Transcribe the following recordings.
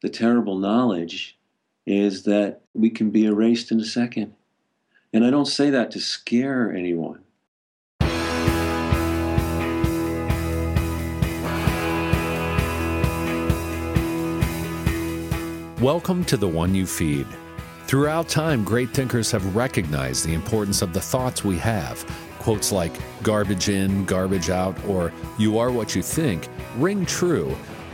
the terrible knowledge is that we can be erased in a second. And I don't say that to scare anyone. Welcome to The One You Feed. Throughout time, great thinkers have recognized the importance of the thoughts we have. Quotes like garbage in, garbage out, or you are what you think ring true.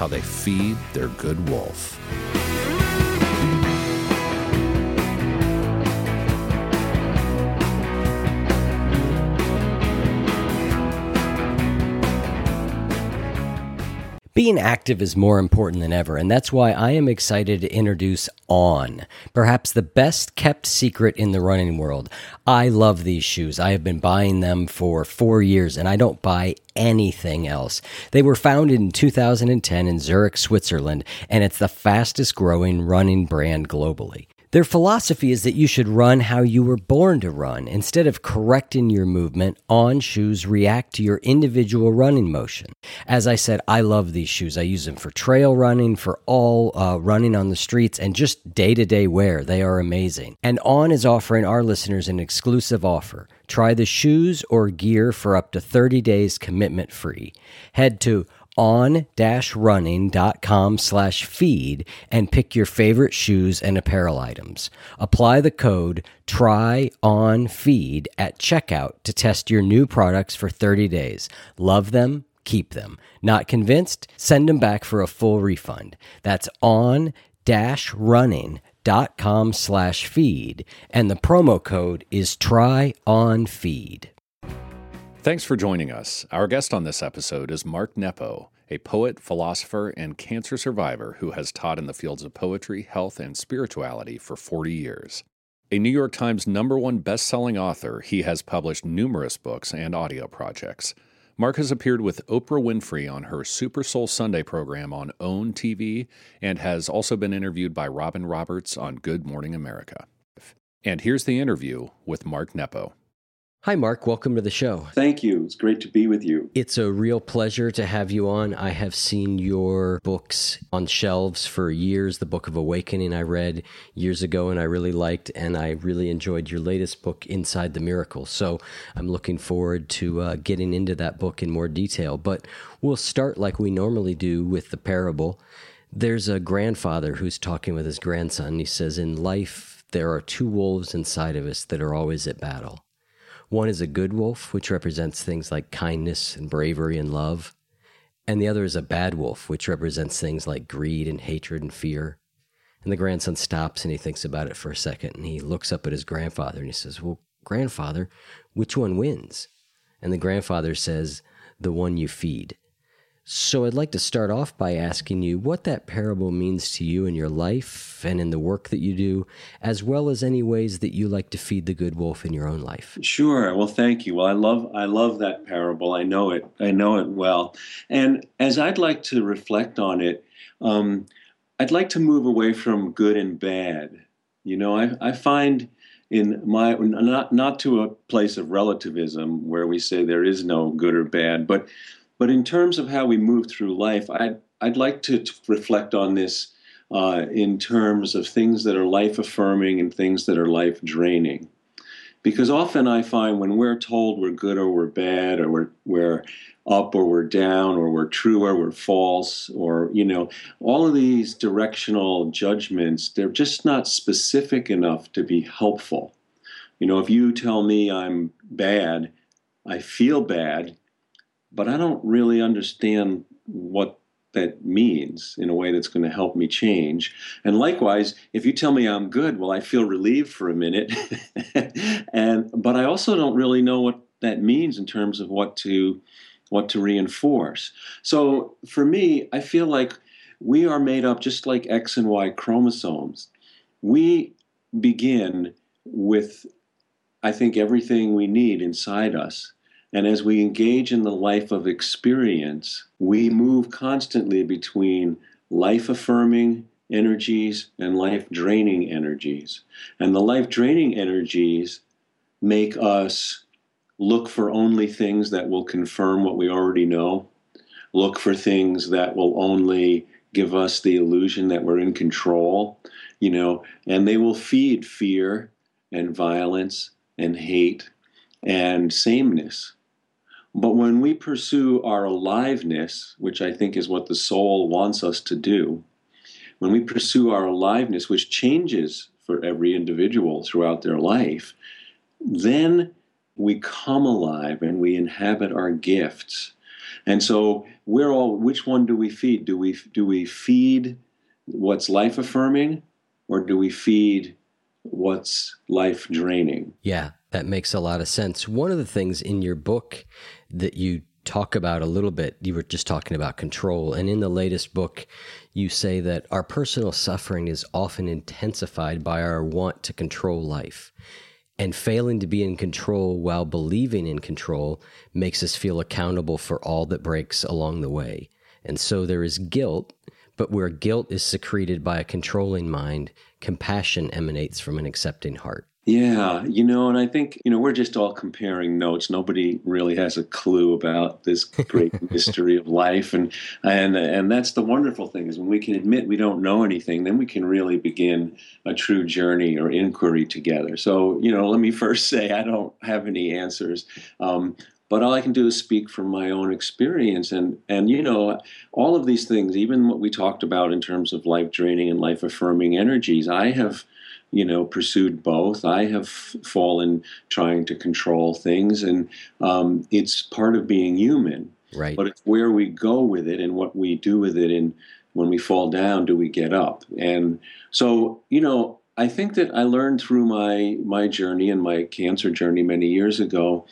how they feed their good wolf. Being active is more important than ever, and that's why I am excited to introduce On, perhaps the best kept secret in the running world. I love these shoes. I have been buying them for four years, and I don't buy anything else. They were founded in 2010 in Zurich, Switzerland, and it's the fastest growing running brand globally. Their philosophy is that you should run how you were born to run. Instead of correcting your movement, on shoes react to your individual running motion. As I said, I love these shoes. I use them for trail running, for all uh, running on the streets, and just day to day wear. They are amazing. And On is offering our listeners an exclusive offer. Try the shoes or gear for up to 30 days commitment free. Head to on-running.com slash feed and pick your favorite shoes and apparel items. Apply the code try on feed at checkout to test your new products for 30 days. Love them, keep them. Not convinced? Send them back for a full refund. That's on dash running dot com slash feed and the promo code is try on feed. Thanks for joining us. Our guest on this episode is Mark Nepo, a poet, philosopher, and cancer survivor who has taught in the fields of poetry, health, and spirituality for 40 years. A New York Times number one best selling author, he has published numerous books and audio projects. Mark has appeared with Oprah Winfrey on her Super Soul Sunday program on OWN TV and has also been interviewed by Robin Roberts on Good Morning America. And here's the interview with Mark Nepo. Hi, Mark. Welcome to the show. Thank you. It's great to be with you. It's a real pleasure to have you on. I have seen your books on shelves for years. The Book of Awakening I read years ago and I really liked, and I really enjoyed your latest book, Inside the Miracle. So I'm looking forward to uh, getting into that book in more detail. But we'll start like we normally do with the parable. There's a grandfather who's talking with his grandson. He says, In life, there are two wolves inside of us that are always at battle. One is a good wolf, which represents things like kindness and bravery and love. And the other is a bad wolf, which represents things like greed and hatred and fear. And the grandson stops and he thinks about it for a second and he looks up at his grandfather and he says, Well, grandfather, which one wins? And the grandfather says, The one you feed. So I'd like to start off by asking you what that parable means to you in your life and in the work that you do, as well as any ways that you like to feed the good wolf in your own life. Sure. Well, thank you. Well, I love I love that parable. I know it. I know it well. And as I'd like to reflect on it, um, I'd like to move away from good and bad. You know, I, I find in my not not to a place of relativism where we say there is no good or bad, but but in terms of how we move through life, I'd, I'd like to reflect on this uh, in terms of things that are life affirming and things that are life draining. Because often I find when we're told we're good or we're bad, or we're, we're up or we're down, or we're true or we're false, or, you know, all of these directional judgments, they're just not specific enough to be helpful. You know, if you tell me I'm bad, I feel bad, but I don't really understand what that means in a way that's going to help me change. And likewise, if you tell me I'm good, well, I feel relieved for a minute, and but I also don't really know what that means in terms of what to what to reinforce. So for me, I feel like we are made up just like X and Y chromosomes. we begin with, I think, everything we need inside us. And as we engage in the life of experience, we move constantly between life affirming energies and life draining energies. And the life draining energies make us look for only things that will confirm what we already know, look for things that will only give us the illusion that we're in control, you know, and they will feed fear and violence and hate and sameness. But when we pursue our aliveness, which I think is what the soul wants us to do, when we pursue our aliveness, which changes for every individual throughout their life, then we come alive and we inhabit our gifts. And so we're all which one do we feed? Do we do we feed what's life affirming or do we feed what's life draining? Yeah, that makes a lot of sense. One of the things in your book that you talk about a little bit, you were just talking about control. And in the latest book, you say that our personal suffering is often intensified by our want to control life. And failing to be in control while believing in control makes us feel accountable for all that breaks along the way. And so there is guilt, but where guilt is secreted by a controlling mind, compassion emanates from an accepting heart. Yeah, you know, and I think, you know, we're just all comparing notes. Nobody really has a clue about this great mystery of life and and and that's the wonderful thing is when we can admit we don't know anything, then we can really begin a true journey or inquiry together. So, you know, let me first say I don't have any answers. Um, but all I can do is speak from my own experience and and you know all of these things even what we talked about in terms of life draining and life affirming energies I have you know, pursued both. I have fallen trying to control things, and um, it's part of being human. Right. But it's where we go with it and what we do with it, and when we fall down, do we get up? And so, you know, I think that I learned through my my journey and my cancer journey many years ago.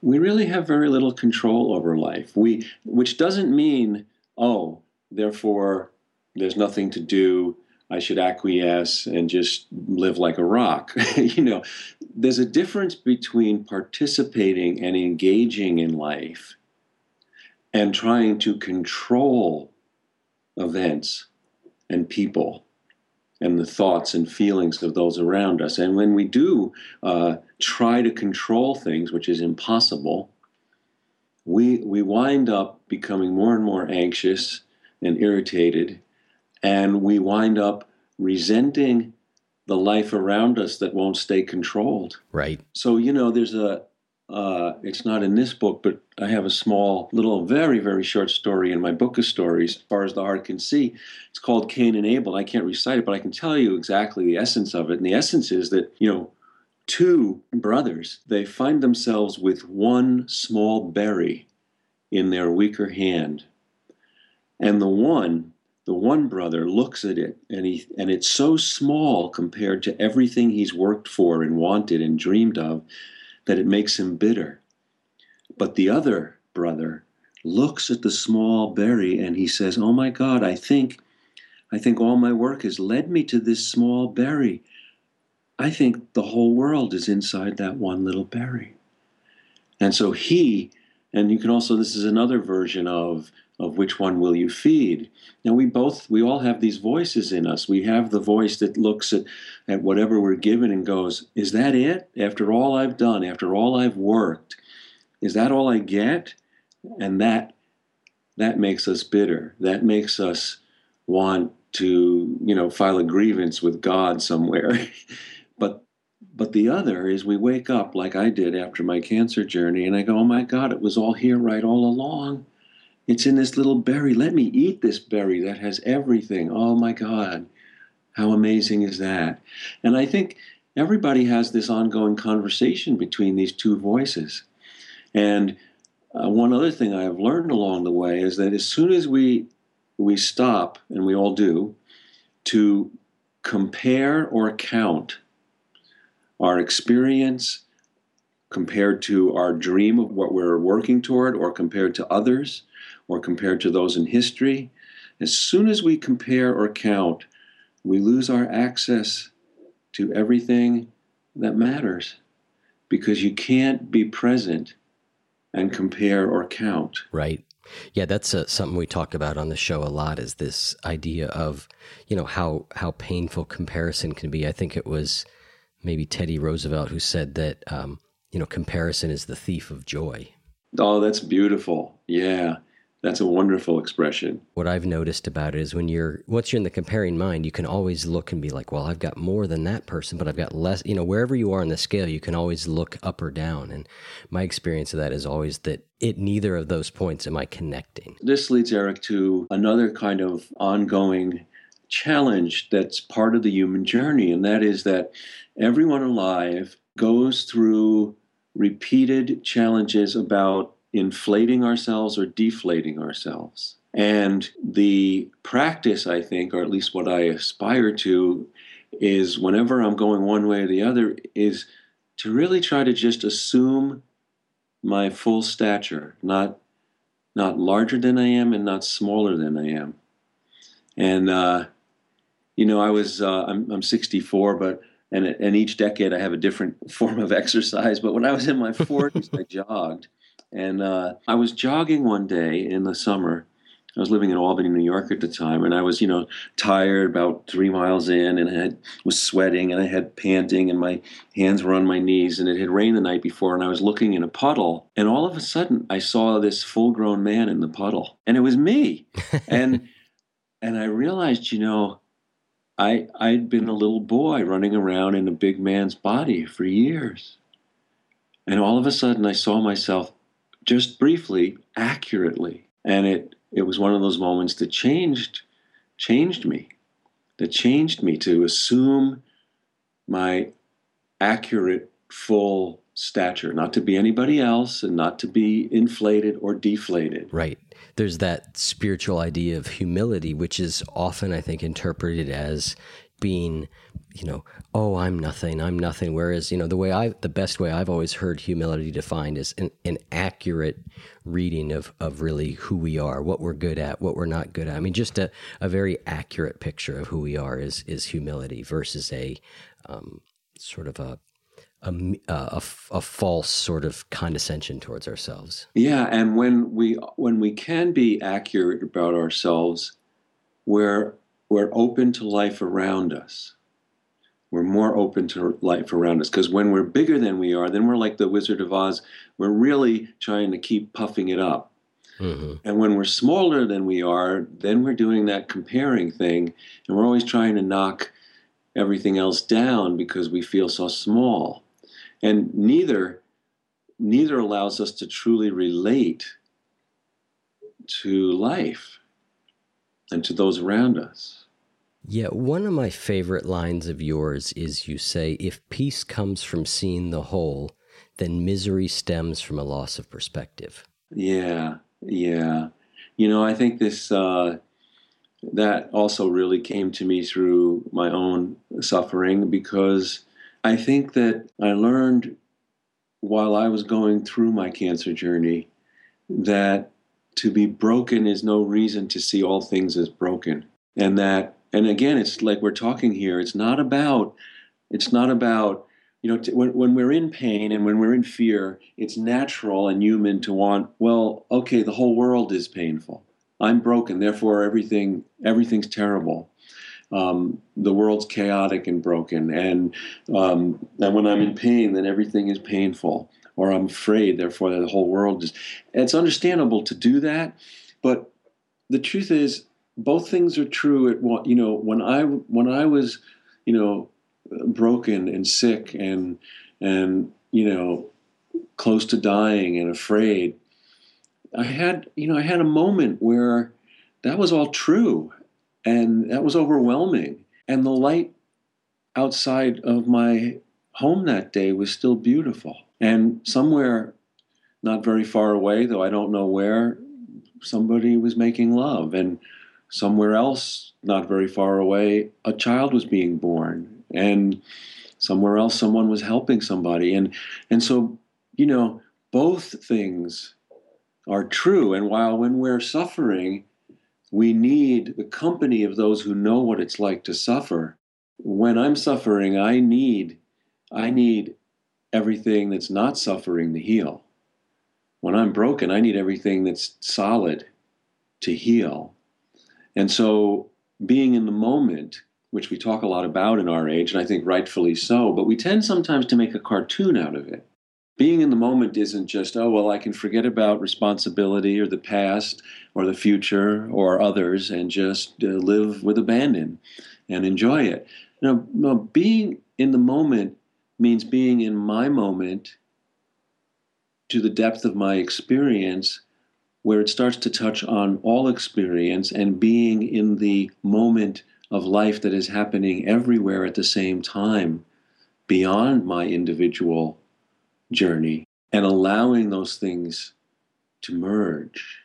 We really have very little control over life. We, which doesn't mean, oh, therefore, there's nothing to do I should acquiesce and just live like a rock. you know, there's a difference between participating and engaging in life and trying to control events and people and the thoughts and feelings of those around us. And when we do uh, try to control things, which is impossible, we, we wind up becoming more and more anxious and irritated and we wind up resenting the life around us that won't stay controlled. Right. So, you know, there's a, uh, it's not in this book, but I have a small, little, very, very short story in my book of stories, as far as the heart can see. It's called Cain and Abel. I can't recite it, but I can tell you exactly the essence of it. And the essence is that, you know, two brothers, they find themselves with one small berry in their weaker hand. And the one the one brother looks at it and he and it's so small compared to everything he's worked for and wanted and dreamed of that it makes him bitter. But the other brother looks at the small berry and he says oh my god i think i think all my work has led me to this small berry. I think the whole world is inside that one little berry. And so he and you can also this is another version of of which one will you feed? Now we both we all have these voices in us. We have the voice that looks at at whatever we're given and goes is that it? After all i've done after all i've worked is that all i get? And that that makes us bitter. That makes us want to you know file a grievance with god somewhere. But but the other is we wake up like i did after my cancer journey and i go oh my god it was all here right all along it's in this little berry. Let me eat this berry that has everything. Oh my God. How amazing is that? And I think everybody has this ongoing conversation between these two voices. And uh, one other thing I have learned along the way is that as soon as we we stop, and we all do, to compare or count our experience compared to our dream of what we're working toward or compared to others, or compared to those in history, as soon as we compare or count, we lose our access to everything that matters because you can't be present and compare or count. Right. Yeah, that's uh, something we talk about on the show a lot. Is this idea of, you know, how how painful comparison can be. I think it was maybe Teddy Roosevelt who said that, um, you know, comparison is the thief of joy. Oh, that's beautiful. Yeah. That's a wonderful expression. What I've noticed about it is when you're once you're in the comparing mind, you can always look and be like, well, I've got more than that person, but I've got less, you know, wherever you are on the scale, you can always look up or down. And my experience of that is always that at neither of those points am I connecting. This leads Eric to another kind of ongoing challenge that's part of the human journey, and that is that everyone alive goes through repeated challenges about inflating ourselves or deflating ourselves. And the practice, I think, or at least what I aspire to, is whenever I'm going one way or the other, is to really try to just assume my full stature, not not larger than I am and not smaller than I am. And uh, you know, I was uh, I'm, I'm 64, but and and each decade I have a different form of exercise. But when I was in my 40s, I jogged, and uh, I was jogging one day in the summer. I was living in Albany, New York at the time, and I was, you know, tired about three miles in, and I had, was sweating, and I had panting, and my hands were on my knees, and it had rained the night before, and I was looking in a puddle, and all of a sudden I saw this full-grown man in the puddle, and it was me, and and I realized, you know, I I'd been a little boy running around in a big man's body for years, and all of a sudden I saw myself just briefly, accurately. And it, it was one of those moments that changed, changed me, that changed me to assume my accurate, full stature, not to be anybody else and not to be inflated or deflated. Right. There's that spiritual idea of humility, which is often, I think, interpreted as being you know, oh, I'm nothing, I'm nothing. Whereas, you know, the way I, the best way I've always heard humility defined is an, an accurate reading of, of really who we are, what we're good at, what we're not good at. I mean, just a, a very accurate picture of who we are is, is humility versus a um, sort of a, a, a, a, false sort of condescension towards ourselves. Yeah, and when we when we can be accurate about ourselves, we're we're open to life around us we're more open to life around us. Because when we're bigger than we are, then we're like the Wizard of Oz. We're really trying to keep puffing it up. Mm-hmm. And when we're smaller than we are, then we're doing that comparing thing, and we're always trying to knock everything else down because we feel so small. And neither neither allows us to truly relate to life and to those around us. Yeah, one of my favorite lines of yours is you say, if peace comes from seeing the whole, then misery stems from a loss of perspective. Yeah, yeah. You know, I think this, uh, that also really came to me through my own suffering because I think that I learned while I was going through my cancer journey that to be broken is no reason to see all things as broken. And that and again it's like we're talking here it's not about it's not about you know when, when we're in pain and when we're in fear it's natural and human to want well okay the whole world is painful. I'm broken therefore everything everything's terrible. Um, the world's chaotic and broken and um, and when i'm in pain then everything is painful or i'm afraid therefore the whole world is it's understandable to do that but the truth is both things are true at you know when i when i was you know broken and sick and and you know close to dying and afraid i had you know i had a moment where that was all true and that was overwhelming. And the light outside of my home that day was still beautiful. And somewhere not very far away though i don't know where somebody was making love. And somewhere else, not very far away, a child was being born, and somewhere else, someone was helping somebody, and and so you know both things are true. And while when we're suffering, we need the company of those who know what it's like to suffer. when I'm suffering, I need I need everything that's not suffering to heal. When I'm broken, I need everything that's solid to heal. And so being in the moment, which we talk a lot about in our age, and I think rightfully so, but we tend sometimes to make a cartoon out of it. Being in the moment isn't just, oh, well, I can forget about responsibility or the past or the future or others and just uh, live with abandon and enjoy it. No, no, being in the moment means being in my moment to the depth of my experience where it starts to touch on all experience and being in the moment of life that is happening everywhere at the same time beyond my individual journey and allowing those things to merge.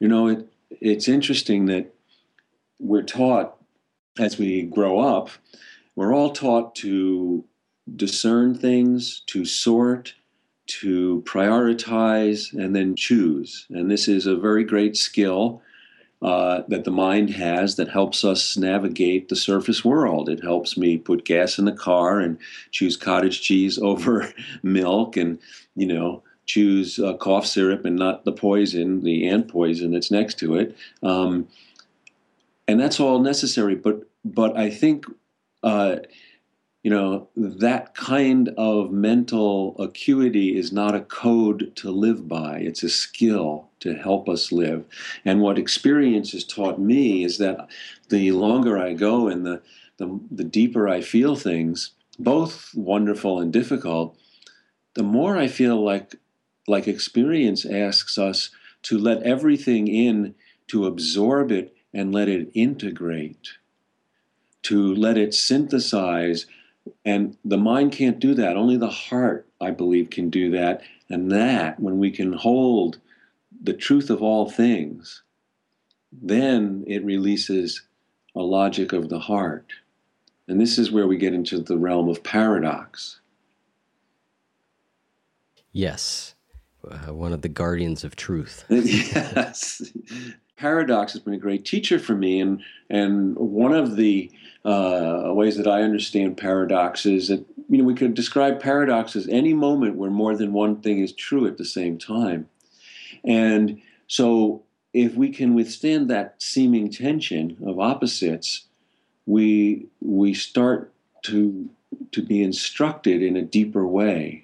You know, it, it's interesting that we're taught as we grow up, we're all taught to discern things, to sort, to prioritize, and then choose. And this is a very great skill uh, that the mind has that helps us navigate the surface world. It helps me put gas in the car and choose cottage cheese over milk and, you know, choose uh, cough syrup and not the poison, the ant poison that's next to it. Um, and that's all necessary. But, but I think. Uh, you know, that kind of mental acuity is not a code to live by, it's a skill to help us live. And what experience has taught me is that the longer I go and the, the, the deeper I feel things, both wonderful and difficult, the more I feel like like experience asks us to let everything in, to absorb it and let it integrate, to let it synthesize and the mind can't do that. Only the heart, I believe, can do that. And that, when we can hold the truth of all things, then it releases a logic of the heart. And this is where we get into the realm of paradox. Yes, uh, one of the guardians of truth. yes. Paradox has been a great teacher for me. And, and one of the uh, ways that I understand paradox is that you know we could describe paradox as any moment where more than one thing is true at the same time, and so if we can withstand that seeming tension of opposites, we we start to to be instructed in a deeper way,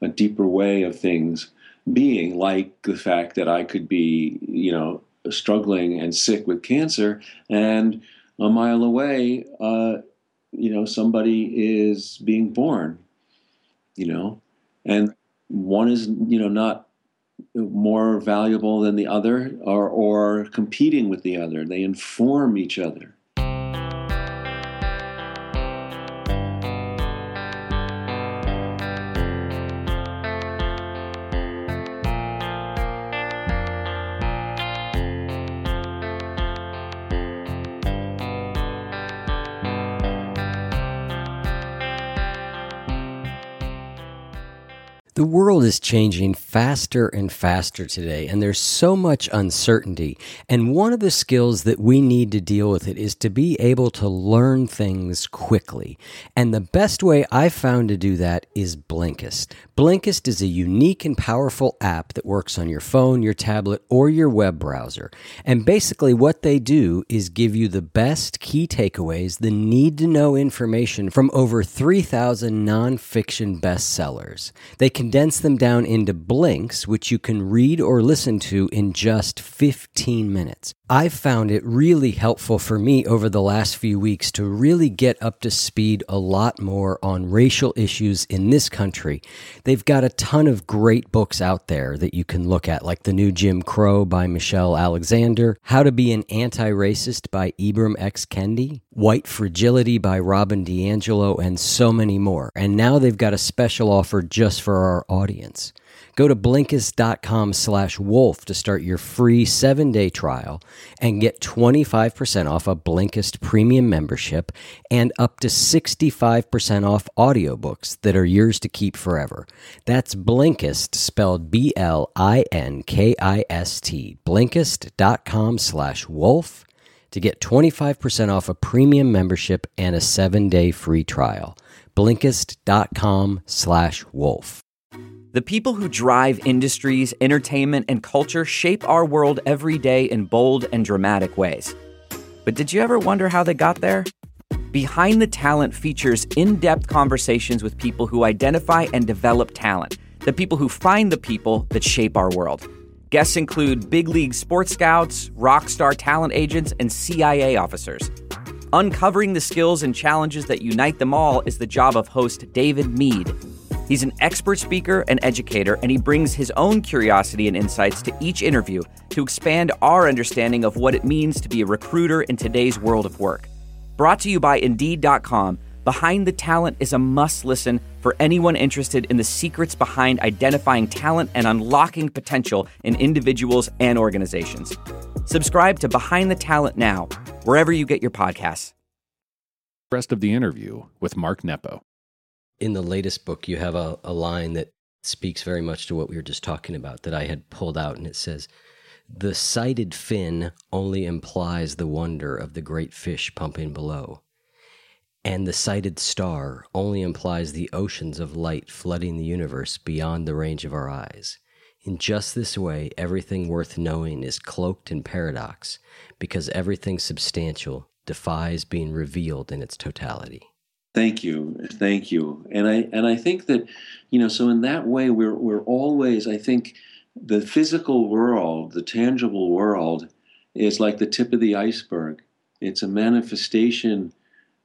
a deeper way of things being like the fact that I could be you know struggling and sick with cancer and a mile away, uh, you know, somebody is being born, you know, and one is, you know, not more valuable than the other or, or competing with the other. They inform each other. The world is changing faster and faster today, and there's so much uncertainty. And one of the skills that we need to deal with it is to be able to learn things quickly. And the best way I've found to do that is Blinkist. Blinkist is a unique and powerful app that works on your phone, your tablet, or your web browser. And basically, what they do is give you the best key takeaways, the need to know information from over 3,000 nonfiction bestsellers. They can condense them down into blinks, which you can read or listen to in just 15 minutes. I've found it really helpful for me over the last few weeks to really get up to speed a lot more on racial issues in this country. They've got a ton of great books out there that you can look at, like The New Jim Crow by Michelle Alexander, How to Be an Anti Racist by Ibram X. Kendi, White Fragility by Robin DiAngelo, and so many more. And now they've got a special offer just for our audience. Go to Blinkist.com slash wolf to start your free seven-day trial and get 25% off a Blinkist premium membership and up to 65% off audiobooks that are yours to keep forever. That's Blinkist, spelled B-L-I-N-K-I-S-T. Blinkist.com slash wolf. to get 25% off a premium membership and a seven-day free trial. Blinkist.com slash wolf. The people who drive industries, entertainment, and culture shape our world every day in bold and dramatic ways. But did you ever wonder how they got there? Behind the Talent features in depth conversations with people who identify and develop talent, the people who find the people that shape our world. Guests include big league sports scouts, rock star talent agents, and CIA officers. Uncovering the skills and challenges that unite them all is the job of host David Mead. He's an expert speaker and educator, and he brings his own curiosity and insights to each interview to expand our understanding of what it means to be a recruiter in today's world of work. Brought to you by Indeed.com, Behind the Talent is a must listen for anyone interested in the secrets behind identifying talent and unlocking potential in individuals and organizations. Subscribe to Behind the Talent now, wherever you get your podcasts. Rest of the interview with Mark Nepo. In the latest book, you have a, a line that speaks very much to what we were just talking about that I had pulled out, and it says, The sighted fin only implies the wonder of the great fish pumping below. And the sighted star only implies the oceans of light flooding the universe beyond the range of our eyes. In just this way, everything worth knowing is cloaked in paradox, because everything substantial defies being revealed in its totality. Thank you, thank you, and I and I think that, you know, so in that way, we're we're always. I think the physical world, the tangible world, is like the tip of the iceberg. It's a manifestation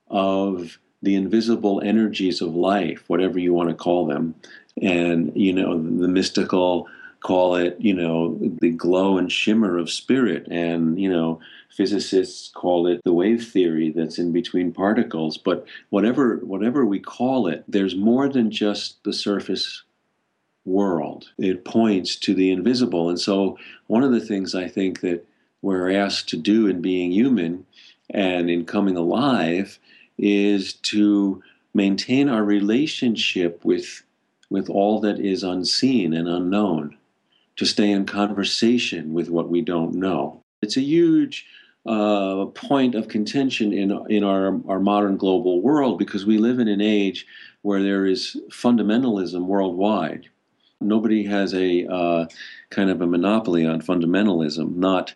of the invisible energies of life, whatever you want to call them. And, you know, the mystical call it, you know, the glow and shimmer of spirit. And, you know, physicists call it the wave theory that's in between particles. But whatever whatever we call it, there's more than just the surface world. It points to the invisible. And so one of the things I think that we're asked to do in being human and in coming alive is to maintain our relationship with with all that is unseen and unknown to stay in conversation with what we don't know it's a huge uh, point of contention in in our our modern global world because we live in an age where there is fundamentalism worldwide nobody has a uh, kind of a monopoly on fundamentalism not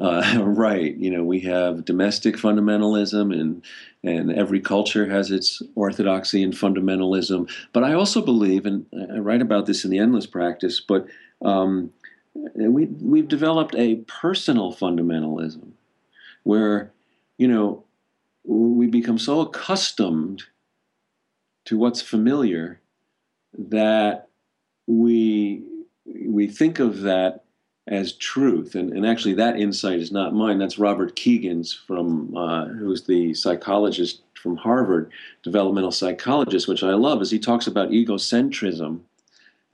uh, right. You know, we have domestic fundamentalism, and and every culture has its orthodoxy and fundamentalism. But I also believe, and I write about this in the Endless Practice, but um, we we've developed a personal fundamentalism, where you know we become so accustomed to what's familiar that we we think of that as truth. And, and actually, that insight is not mine. That's Robert Kegan's, from, uh, who's the psychologist from Harvard, developmental psychologist, which I love, is he talks about egocentrism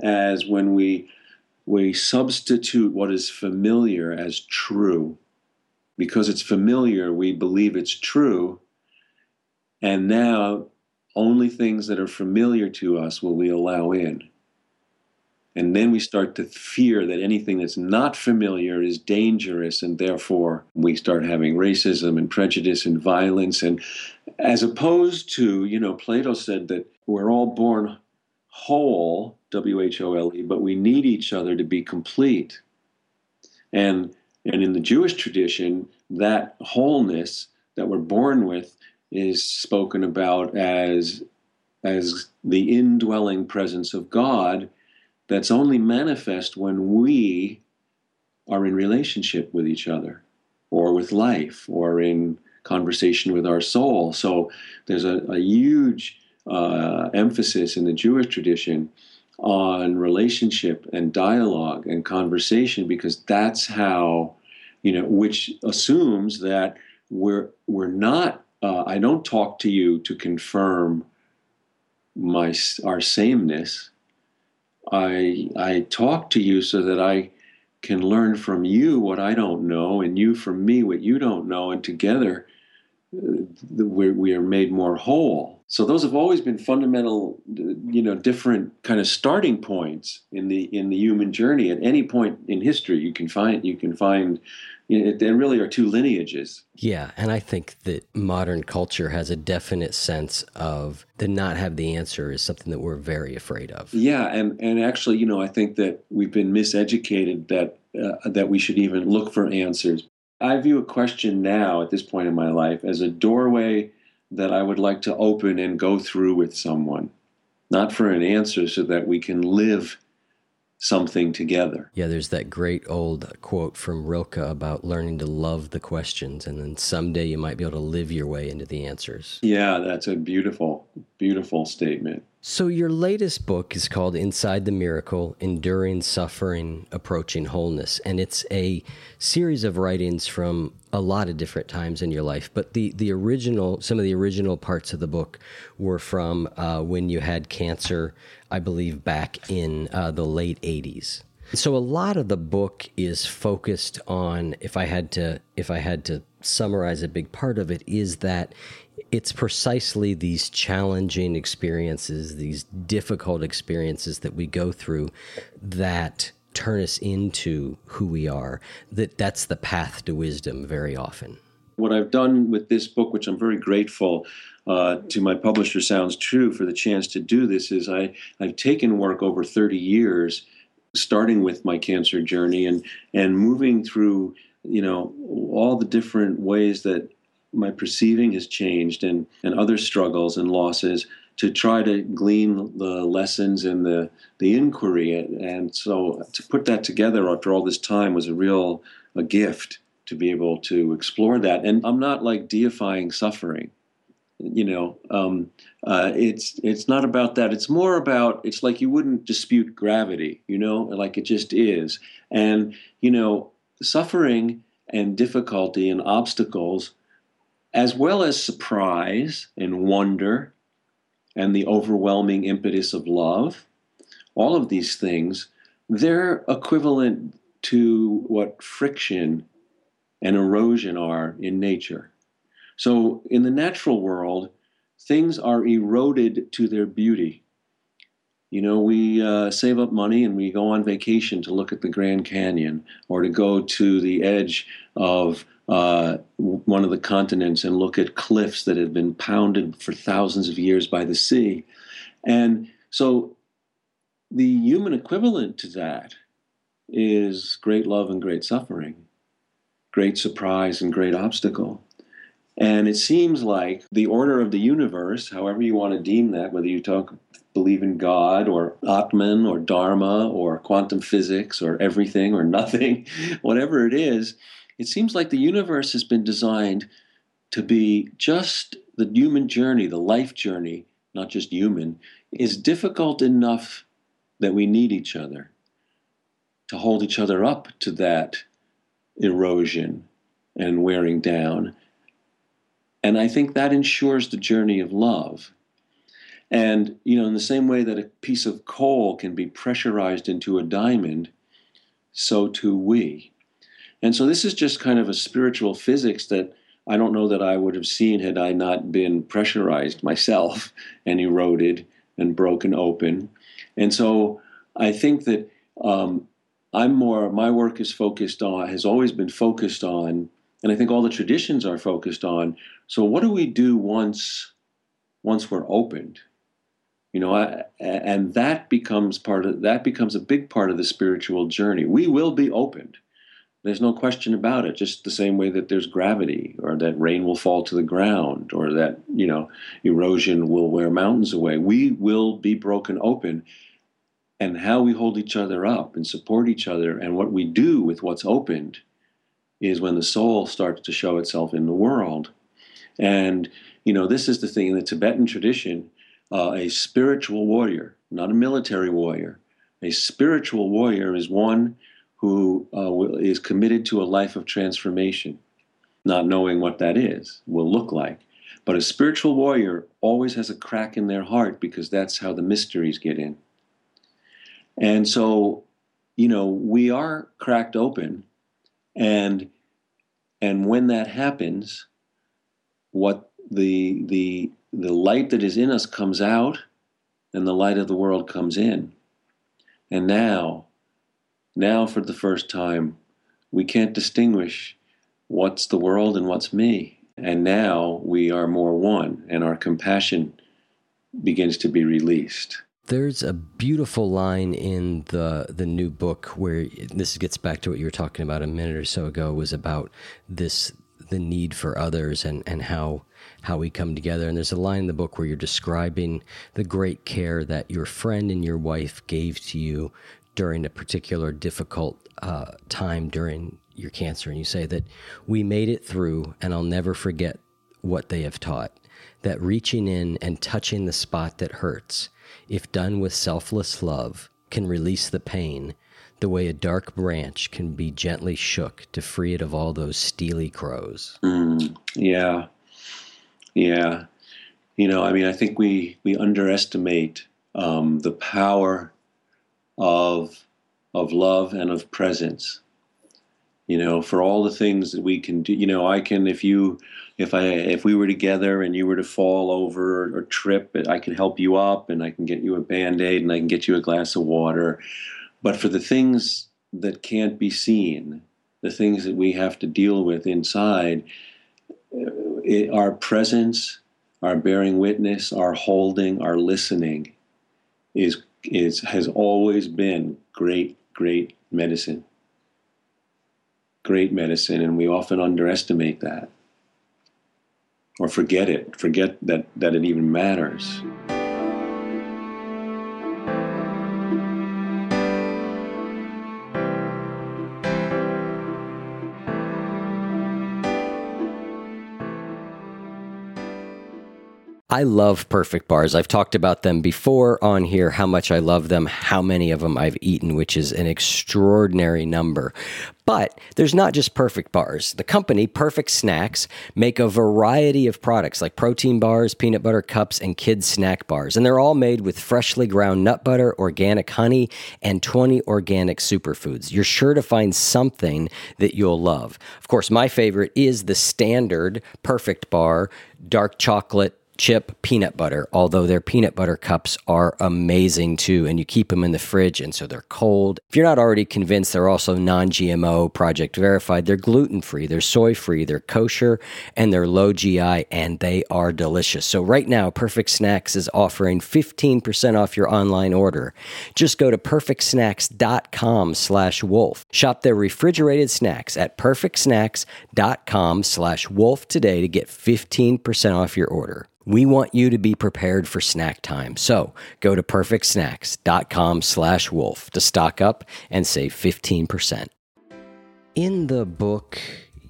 as when we we substitute what is familiar as true. Because it's familiar, we believe it's true. And now, only things that are familiar to us will we allow in. And then we start to fear that anything that's not familiar is dangerous, and therefore we start having racism and prejudice and violence. And as opposed to, you know, Plato said that we're all born whole, W H O L E, but we need each other to be complete. And and in the Jewish tradition, that wholeness that we're born with is spoken about as as the indwelling presence of God that's only manifest when we are in relationship with each other or with life or in conversation with our soul. So there's a, a huge uh, emphasis in the Jewish tradition on relationship and dialogue and conversation because that's how, you know, which assumes that we're we're not. Uh, I don't talk to you to confirm my our sameness. I I talk to you so that I can learn from you what I don't know, and you from me what you don't know, and together we, we are made more whole. So those have always been fundamental, you know, different kind of starting points in the in the human journey. At any point in history, you can find you can find, you know, there really are two lineages. Yeah, and I think that modern culture has a definite sense of the not have the answer is something that we're very afraid of. Yeah, and and actually, you know, I think that we've been miseducated that uh, that we should even look for answers. I view a question now at this point in my life as a doorway that I would like to open and go through with someone, not for an answer, so that we can live something together. Yeah, there's that great old quote from Rilke about learning to love the questions, and then someday you might be able to live your way into the answers. Yeah, that's a beautiful, beautiful statement. So, your latest book is called Inside the Miracle Enduring Suffering, Approaching Wholeness. And it's a series of writings from a lot of different times in your life. But the, the original, some of the original parts of the book were from uh, when you had cancer, I believe, back in uh, the late 80s. So a lot of the book is focused on if I had to if I had to summarize a big part of it is that it's precisely these challenging experiences, these difficult experiences that we go through that turn us into who we are. That that's the path to wisdom very often. What I've done with this book, which I'm very grateful uh, to my publisher, Sounds True, for the chance to do this, is I, I've taken work over 30 years, starting with my cancer journey and and moving through, you know, all the different ways that my perceiving has changed and, and other struggles and losses to try to glean the lessons and the, the inquiry. And so to put that together after all this time was a real a gift to be able to explore that. And I'm not like deifying suffering. You know, um, uh, it's it's not about that. It's more about it's like you wouldn't dispute gravity. You know, like it just is. And you know, suffering and difficulty and obstacles as well as surprise and wonder and the overwhelming impetus of love, all of these things, they're equivalent to what friction and erosion are in nature. So, in the natural world, things are eroded to their beauty. You know, we uh, save up money and we go on vacation to look at the Grand Canyon or to go to the edge of uh, one of the continents and look at cliffs that have been pounded for thousands of years by the sea. And so the human equivalent to that is great love and great suffering, great surprise and great obstacle. And it seems like the order of the universe, however you want to deem that, whether you talk believe in God or Atman or Dharma or quantum physics or everything or nothing, whatever it is, it seems like the universe has been designed to be just the human journey, the life journey, not just human, is difficult enough that we need each other to hold each other up to that erosion and wearing down. And I think that ensures the journey of love. And, you know, in the same way that a piece of coal can be pressurized into a diamond, so too we. And so this is just kind of a spiritual physics that I don't know that I would have seen had I not been pressurized myself and eroded and broken open. And so I think that um, I'm more, my work is focused on, has always been focused on, and I think all the traditions are focused on. So what do we do once, once we're opened? You know, I, and that becomes part of, that becomes a big part of the spiritual journey. We will be opened there's no question about it. Just the same way that there's gravity, or that rain will fall to the ground, or that you know erosion will wear mountains away. We will be broken open, and how we hold each other up and support each other, and what we do with what's opened, is when the soul starts to show itself in the world. And you know, this is the thing in the Tibetan tradition: uh, a spiritual warrior, not a military warrior. A spiritual warrior is one who uh, is committed to a life of transformation, not knowing what that is, will look like. But a spiritual warrior always has a crack in their heart because that's how the mysteries get in. And so, you know, we are cracked open and and when that happens, what the the the light that is in us comes out and the light of the world comes in. And now now, for the first time, we can't distinguish what's the world and what's me. And now we are more one, and our compassion begins to be released. There's a beautiful line in the the new book where this gets back to what you were talking about a minute or so ago was about this the need for others and and how how we come together and there's a line in the book where you're describing the great care that your friend and your wife gave to you during a particular difficult uh, time during your cancer and you say that we made it through and I'll never forget what they have taught that reaching in and touching the spot that hurts if done with selfless love, can release the pain the way a dark branch can be gently shook to free it of all those steely crows. Mm, yeah. Yeah. You know, I mean, I think we, we underestimate um, the power of, of love and of presence. You know, for all the things that we can do, you know, I can, if you, if I if we were together and you were to fall over or, trip, I can help you up and I can get you a band aid and I can get you a glass of water. But for the things that can't be seen, the things that we have to deal with inside, eh, it, our presence, our bearing witness, our holding, our listening, is is has always been great, great medicine. Great medicine, and we often underestimate that or forget it, forget that, that it even matters. I love perfect bars. I've talked about them before on here, how much I love them, how many of them I've eaten, which is an extraordinary number. But there's not just perfect bars. The company, Perfect Snacks, make a variety of products like protein bars, peanut butter cups, and kids snack bars. And they're all made with freshly ground nut butter, organic honey, and 20 organic superfoods. You're sure to find something that you'll love. Of course, my favorite is the standard perfect bar, dark chocolate chip peanut butter, although their peanut butter cups are amazing too. And you keep them in the fridge, and so they're cold. If you're not already convinced, they're also non GMO, project verified. They're gluten free, they're soy free, they're kosher, and they're low GI, and they are delicious. So, right now, Perfect Snacks is offering 15% off your online order. Just go to perfectsnacks.com slash wolf. Shop their refrigerated snacks at perfectsnacks.com slash wolf today to get 15% off your order. We want you to be prepared for snack time. So go to perfectsnacks.com slash wolf to stock up and save 15%. In the book,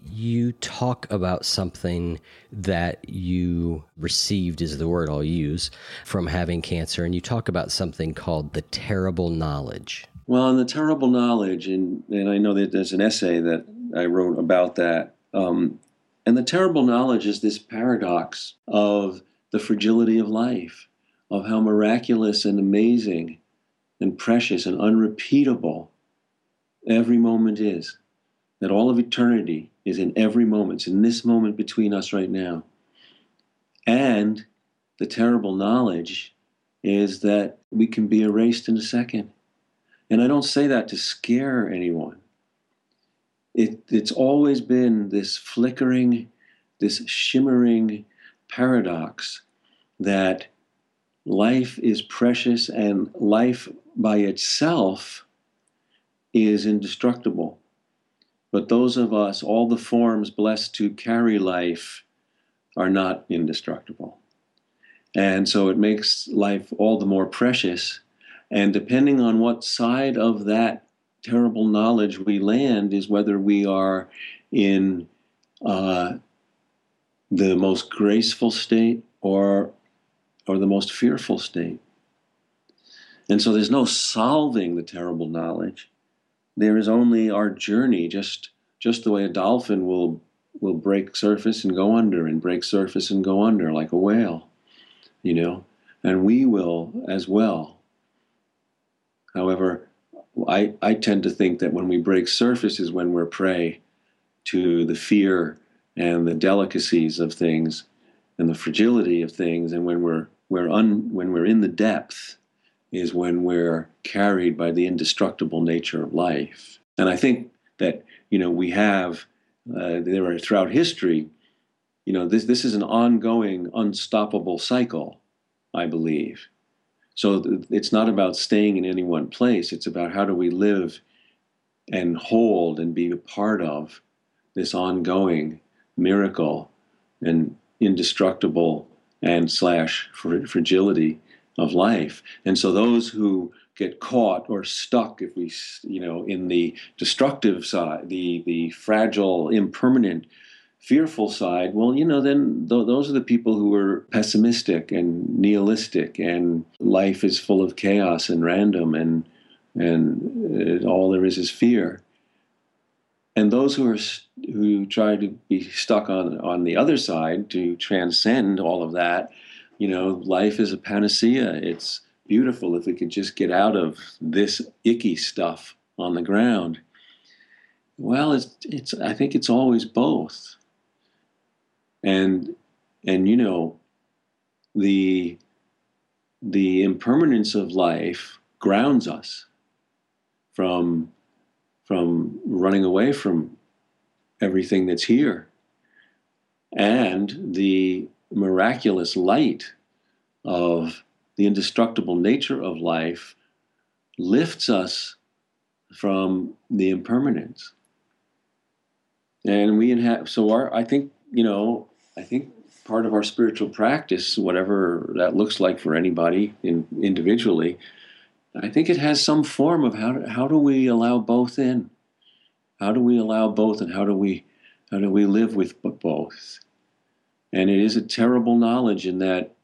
you talk about something that you received, is the word I'll use, from having cancer. And you talk about something called the terrible knowledge. Well, and the terrible knowledge, and, and I know that there's an essay that I wrote about that. Um, and the terrible knowledge is this paradox of the fragility of life, of how miraculous and amazing and precious and unrepeatable every moment is. That all of eternity is in every moment, it's in this moment between us right now. And the terrible knowledge is that we can be erased in a second. And I don't say that to scare anyone it, it's always been this flickering, this shimmering paradox that life is precious and life by itself is indestructible. But those of us, all the forms blessed to carry life, are not indestructible. And so it makes life all the more precious. And depending on what side of that terrible knowledge we land is whether we are in uh, the most graceful state or or the most fearful state. And so there's no solving the terrible knowledge. There is only our journey, just just the way a dolphin will will break surface and go under and break surface and go under like a whale, you know, and we will as well. However, I, I tend to think that when we break surface is when we're prey to the fear and the delicacies of things and the fragility of things and when we're we're un, when we're in the depth is when we're carried by the indestructible nature of life and i think that you know we have uh, there are throughout history. You know, this this is an ongoing, unstoppable cycle. I believe. So it's not about staying in any one place. It's about how do we live and hold and be a part of this ongoing miracle and indestructible and slash fragility of life. And so those who get caught or stuck, if we, you know, in the destructive side, the the fragile, impermanent, fearful side, well, you know, then th- those are the people who are pessimistic and nihilistic, and life is full of chaos and random, and and uh, all there is is fear. And those who are who try to be stuck on on the other side to transcend all of that, you know, life is a panacea. It's beautiful if we could just get out of this icky stuff on the ground. Well, it's it's I think it's always both. And and you know, the the impermanence of life grounds us from from running away from everything that's here. And the miraculous light of the indestructible nature of life lifts us from the impermanence. And we have, so our, I think, you know, I think part of our spiritual practice, whatever that looks like for anybody in, individually, I think it has some form of how, how do we allow both in? How do we allow both and how do we, how do we live with both? And it is a terrible knowledge in that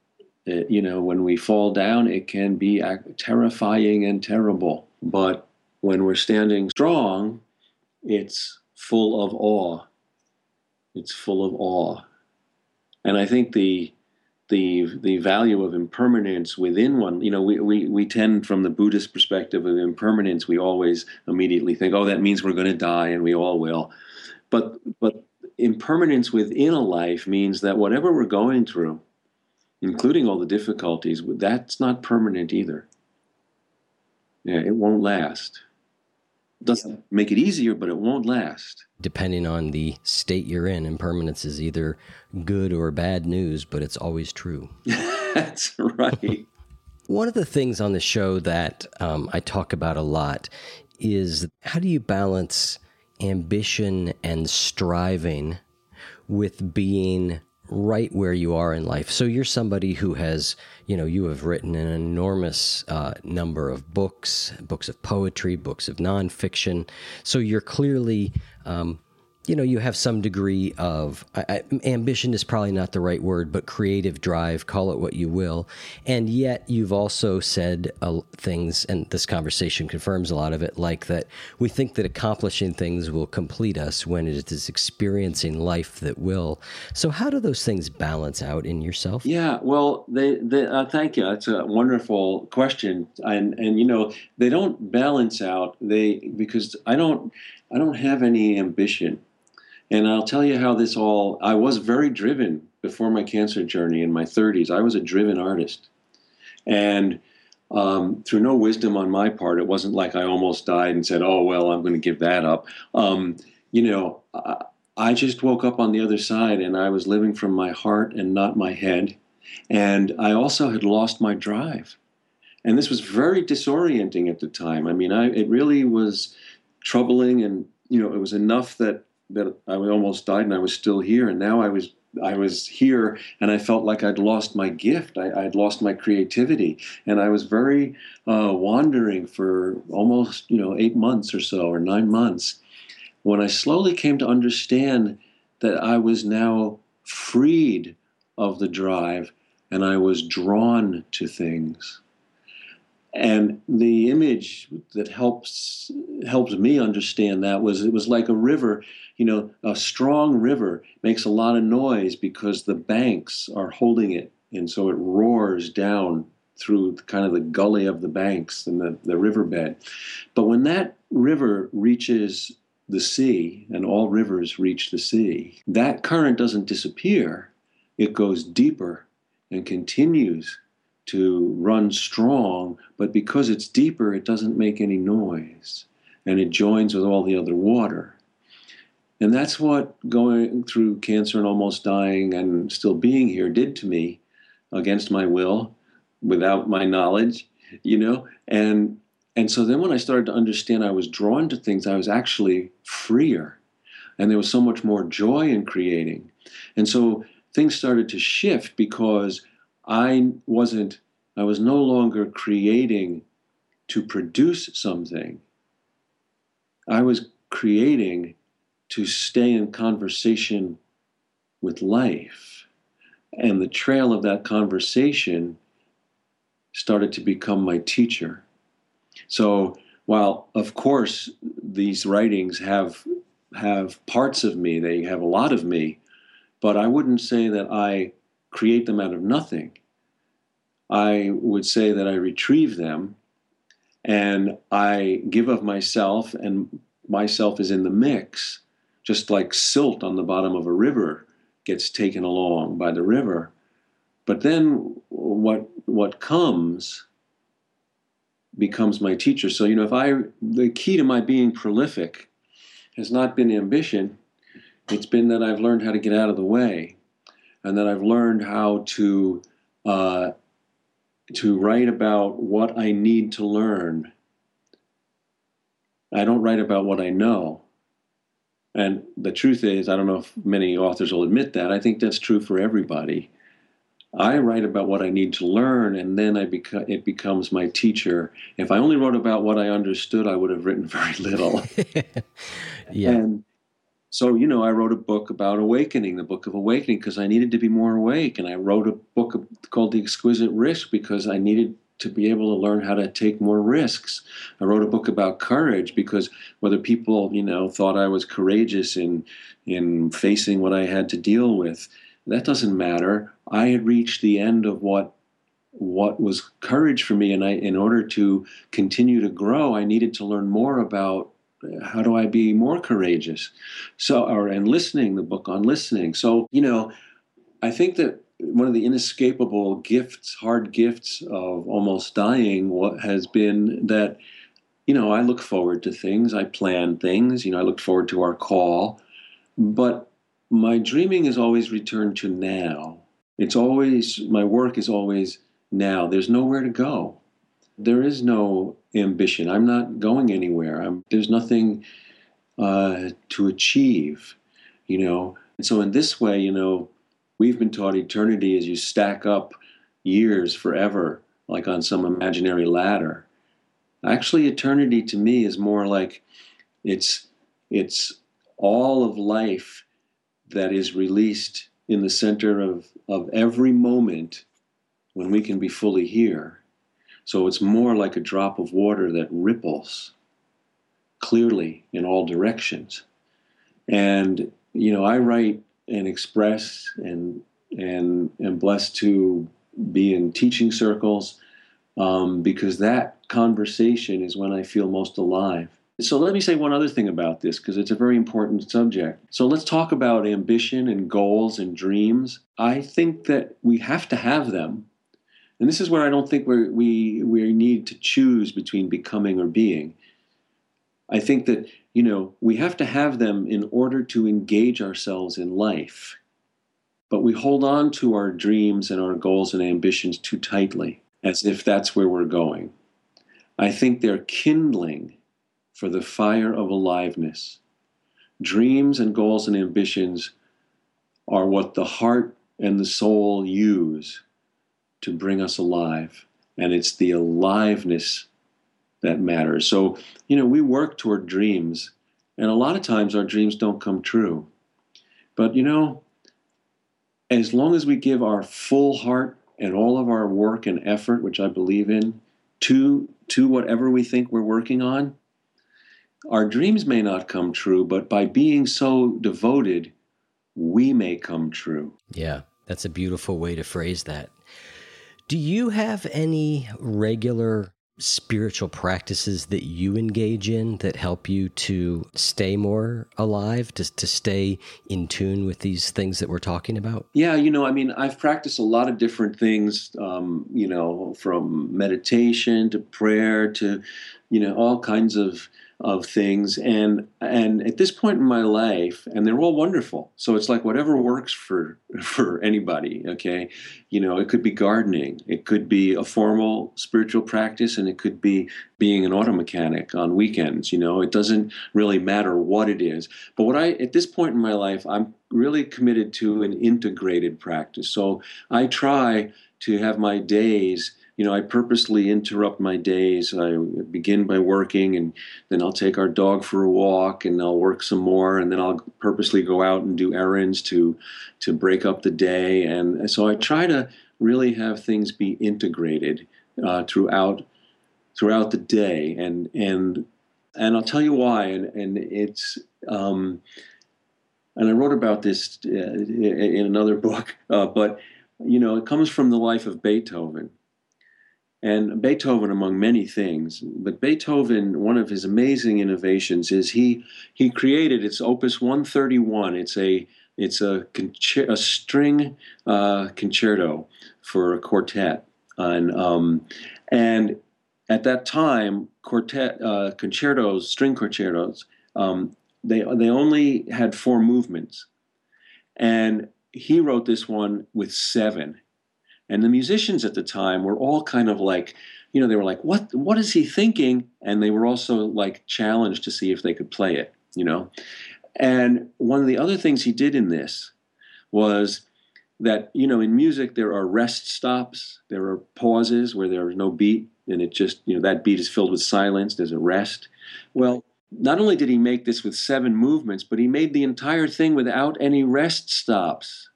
it, you know, when we fall down, it can be terrifying and terrible. But when we're standing strong, it's full of awe. It's full of awe. And I think the the the value of impermanence within one, you know, we, we, we tend from the Buddhist perspective of impermanence, we always immediately think, oh, that means we're going to die, and we all will. But but impermanence within a life means that whatever we're going through, including all the difficulties, that's not permanent either. Yeah, it won't last. It doesn't make it easier, but it won't last. Depending on the state you're in, impermanence is either good or bad news, but it's always true. that's right. One of the things on the show that um, I talk about a lot is how do you balance ambition and striving with being right where you are in life. So you're somebody who has, you know, you have written an enormous uh, number of books, books of poetry, books of nonfiction. So you're clearly um, you know you have some degree of I, I, ambition is probably not the right word but creative drive call it what you will. And yet you've also said uh, things and this conversation confirms a lot of it like that we think that accomplishing things will complete us when it is experiencing life that will. So how do those things balance out in yourself? Yeah well they, they uh, thank you. That's a wonderful question. And and you know they don't balance out. They because i don't i don't have any ambition and I'll tell you how this all, I was very driven before my cancer journey in my 30s. I was a driven artist. And um, through no wisdom on my part, it wasn't like I almost died and said, oh, well, I'm going to give that up. Um, you know, I, I just woke up on the other side and I was living from my heart and not my head. And I also had lost my drive. And this was very disorienting at the time. I mean, I, it really was troubling and, you know, it was enough that that I almost died and I was still here, and now I was I was here and I felt like I'd lost my gift. I, would lost my creativity, and I was very uh, wandering for almost you know eight months or so or nine months. When I slowly came to understand that I was now freed of the drive and I was drawn to things. And the image that helps helps me understand that was it was like a river you know, a strong river makes a lot of noise because the banks are holding it. And so it roars down through kind of the gully of the banks and the, the riverbed. But when that river reaches the sea, and all rivers reach the sea, that current doesn't disappear. It goes deeper and continues to run strong, but because it's deeper, it doesn't make any noise. And it joins with all the other water. And that's what going through cancer and almost dying and still being here did to me against my will, without my knowledge, you know? And and so then when I started to understand I was drawn to things, I was actually freer. And there was so much more joy in creating. And so things started to shift because I wasn't I was no longer creating to produce something. I was creating to stay in conversation with life. And the trail of that conversation started to become my teacher. So, while of course these writings have have parts of me, they have a lot of me, but I wouldn't say that I create them out of nothing. I would say that I retrieve them and I give of myself, and myself is in the mix, just like silt on the bottom of a river gets taken along by the river. But then what what comes becomes my teacher. So you know, if I the key to my being prolific has not been ambition, it's been that I've learned how to get out of the way, and that I've learned how to uh, to write about what I need to learn. I don't write about what I know. And the truth is, I don't know if many authors will admit that. I think that's true for everybody. I write about what I need to learn, and then I beca- it becomes my teacher. If I only wrote about what I understood, I would have written very little. yeah. And so, you know, I wrote a book about awakening, the book of awakening, because I needed to be more awake. And I wrote a book called The Exquisite Risk because I needed to be able to learn how to take more risks. I wrote a book about courage because whether people, you know, thought I was courageous in in facing what I had to deal with, that doesn't matter. I had reached the end of what what was courage for me and I in order to continue to grow, I needed to learn more about how do I be more courageous? So, or and listening, the book on listening. So, you know, I think that one of the inescapable gifts, hard gifts of almost dying, what has been that, you know, I look forward to things, I plan things, you know, I look forward to our call, but my dreaming is always returned to now. It's always my work is always now. There's nowhere to go. There is no ambition. I'm not going anywhere. I'm, there's nothing uh, to achieve, you know. And so, in this way, you know, we've been taught eternity as you stack up years forever, like on some imaginary ladder. Actually, eternity to me is more like it's it's all of life that is released in the center of, of every moment when we can be fully here. So it's more like a drop of water that ripples clearly in all directions. And, you know, I write and express and, and am blessed to be in teaching circles um, because that conversation is when I feel most alive. So let me say one other thing about this because it's a very important subject. So let's talk about ambition and goals and dreams. I think that we have to have them and this is where I don't think we we we need to choose between becoming or being. I think that you know we have to have them in order to engage ourselves in life, but we hold on to our dreams and our goals and ambitions too tightly, as if that's where we're going. I think they're kindling for the fire of aliveness. Dreams and goals and ambitions are what the heart and the soul use to bring us alive. And it's the aliveness that matters. So, you know, we work toward dreams, and a lot of times our dreams don't come true. But, you know, as long as we give our full heart and all of our work and effort, which I believe in, to, to whatever we think we're working on, our dreams may not come true, but by being so devoted, we may come true. Yeah, that's a beautiful way to phrase that. Do you have any regular spiritual practices that you engage in that help you to stay more alive, to, to stay in tune with these things that we're talking about? Yeah, you know, I mean, I've practiced a lot of different things, um, you know, from meditation to prayer to, you know, all kinds of of things. And and at this point in my life and they're all wonderful. So it's like whatever works for for anybody okay? You know it could be gardening. It could be a formal spiritual practice and it could be being an auto mechanic on weekends you know? It doesn't really matter what it is. But what i at this point in my life i'm really committed to an integrated practice. So i try to have my days you know, I purposely interrupt my days. I begin by working, and then I'll take our dog for a walk, and I'll work some more, and then I'll purposely go out and do errands to to break up the day. And so I try to really have things be integrated uh, throughout throughout the day, and and and I'll tell you why. And and it's um, and I wrote about this uh, in another book, uh, but you know, it comes from the life of Beethoven and Beethoven, among many things, but Beethoven, one of his amazing innovations is he he created it's Opus 131. It's a it's a, a string uh, concerto for a quartet, and um, and at that time, quartet uh, concertos, string concertos, um, they they only had four movements, and he wrote this one with seven and the musicians at the time were all kind of like, you know, they were like, what, what is he thinking? And they were also like challenged to see if they could play it, you know. And one of the other things he did in this was that, you know, in music, there are rest stops, there are pauses where there is no beat, and it just, you know, that beat is filled with silence, there's a rest. Well, not only did he make this with seven movements, but he made the entire thing without any rest stops.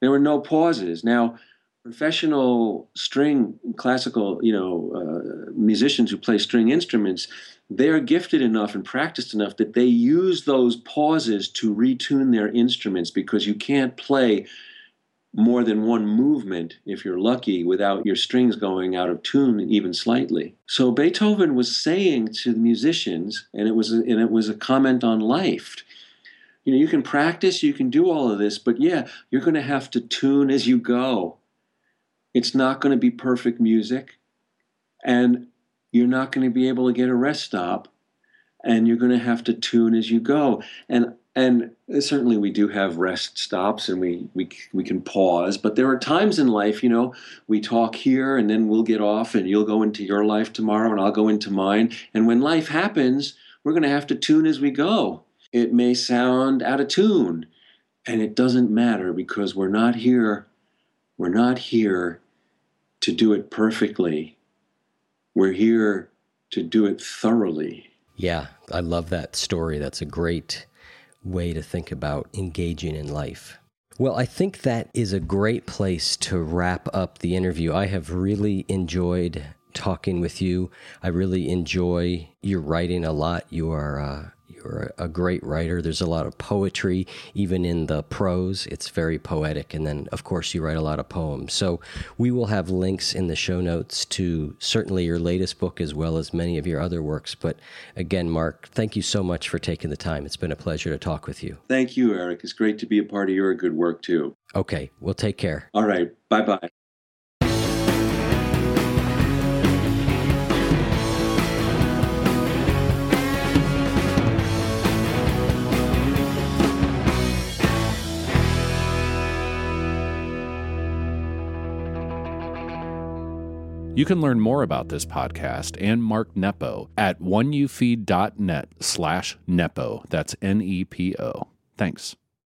There were no pauses. Now, professional string classical you know uh, musicians who play string instruments they're gifted enough and practiced enough that they use those pauses to retune their instruments because you can't play more than one movement if you're lucky without your strings going out of tune even slightly. So beethoven was saying to the musicians and it was a, and it was a comment on life. You know you can practice you can do all of this but yeah you're going to have to tune as you go it's not going to be perfect music, and you're not going to be able to get a rest stop, and you're going to have to tune as you go. And and certainly we do have rest stops and we, we we can pause but there are times in life you know we talk here and then we'll get off and you'll go into your life tomorrow and I'll go into mine and when life happens we're going to have to tune as we go it may sound out of tune and it doesn't matter because we're not here we're not here to do it perfectly. We're here to do it thoroughly. Yeah, I love that story. That's a great way to think about engaging in life. Well, I think that is a great place to wrap up the interview. I have really enjoyed talking with you. I really enjoy your writing a lot. You are uh, you're a great writer. There's a lot of poetry, even in the prose. It's very poetic. And then, of course, you write a lot of poems. So we will have links in the show notes to certainly your latest book as well as many of your other works. But again, Mark, thank you so much for taking the time. It's been a pleasure to talk with you. Thank you, Eric. It's great to be a part of your good work, too. Okay. Well, take care. All right. Bye bye. You can learn more about this podcast and Mark Nepo at oneyoufeed.net slash Nepo. That's N E P O. Thanks.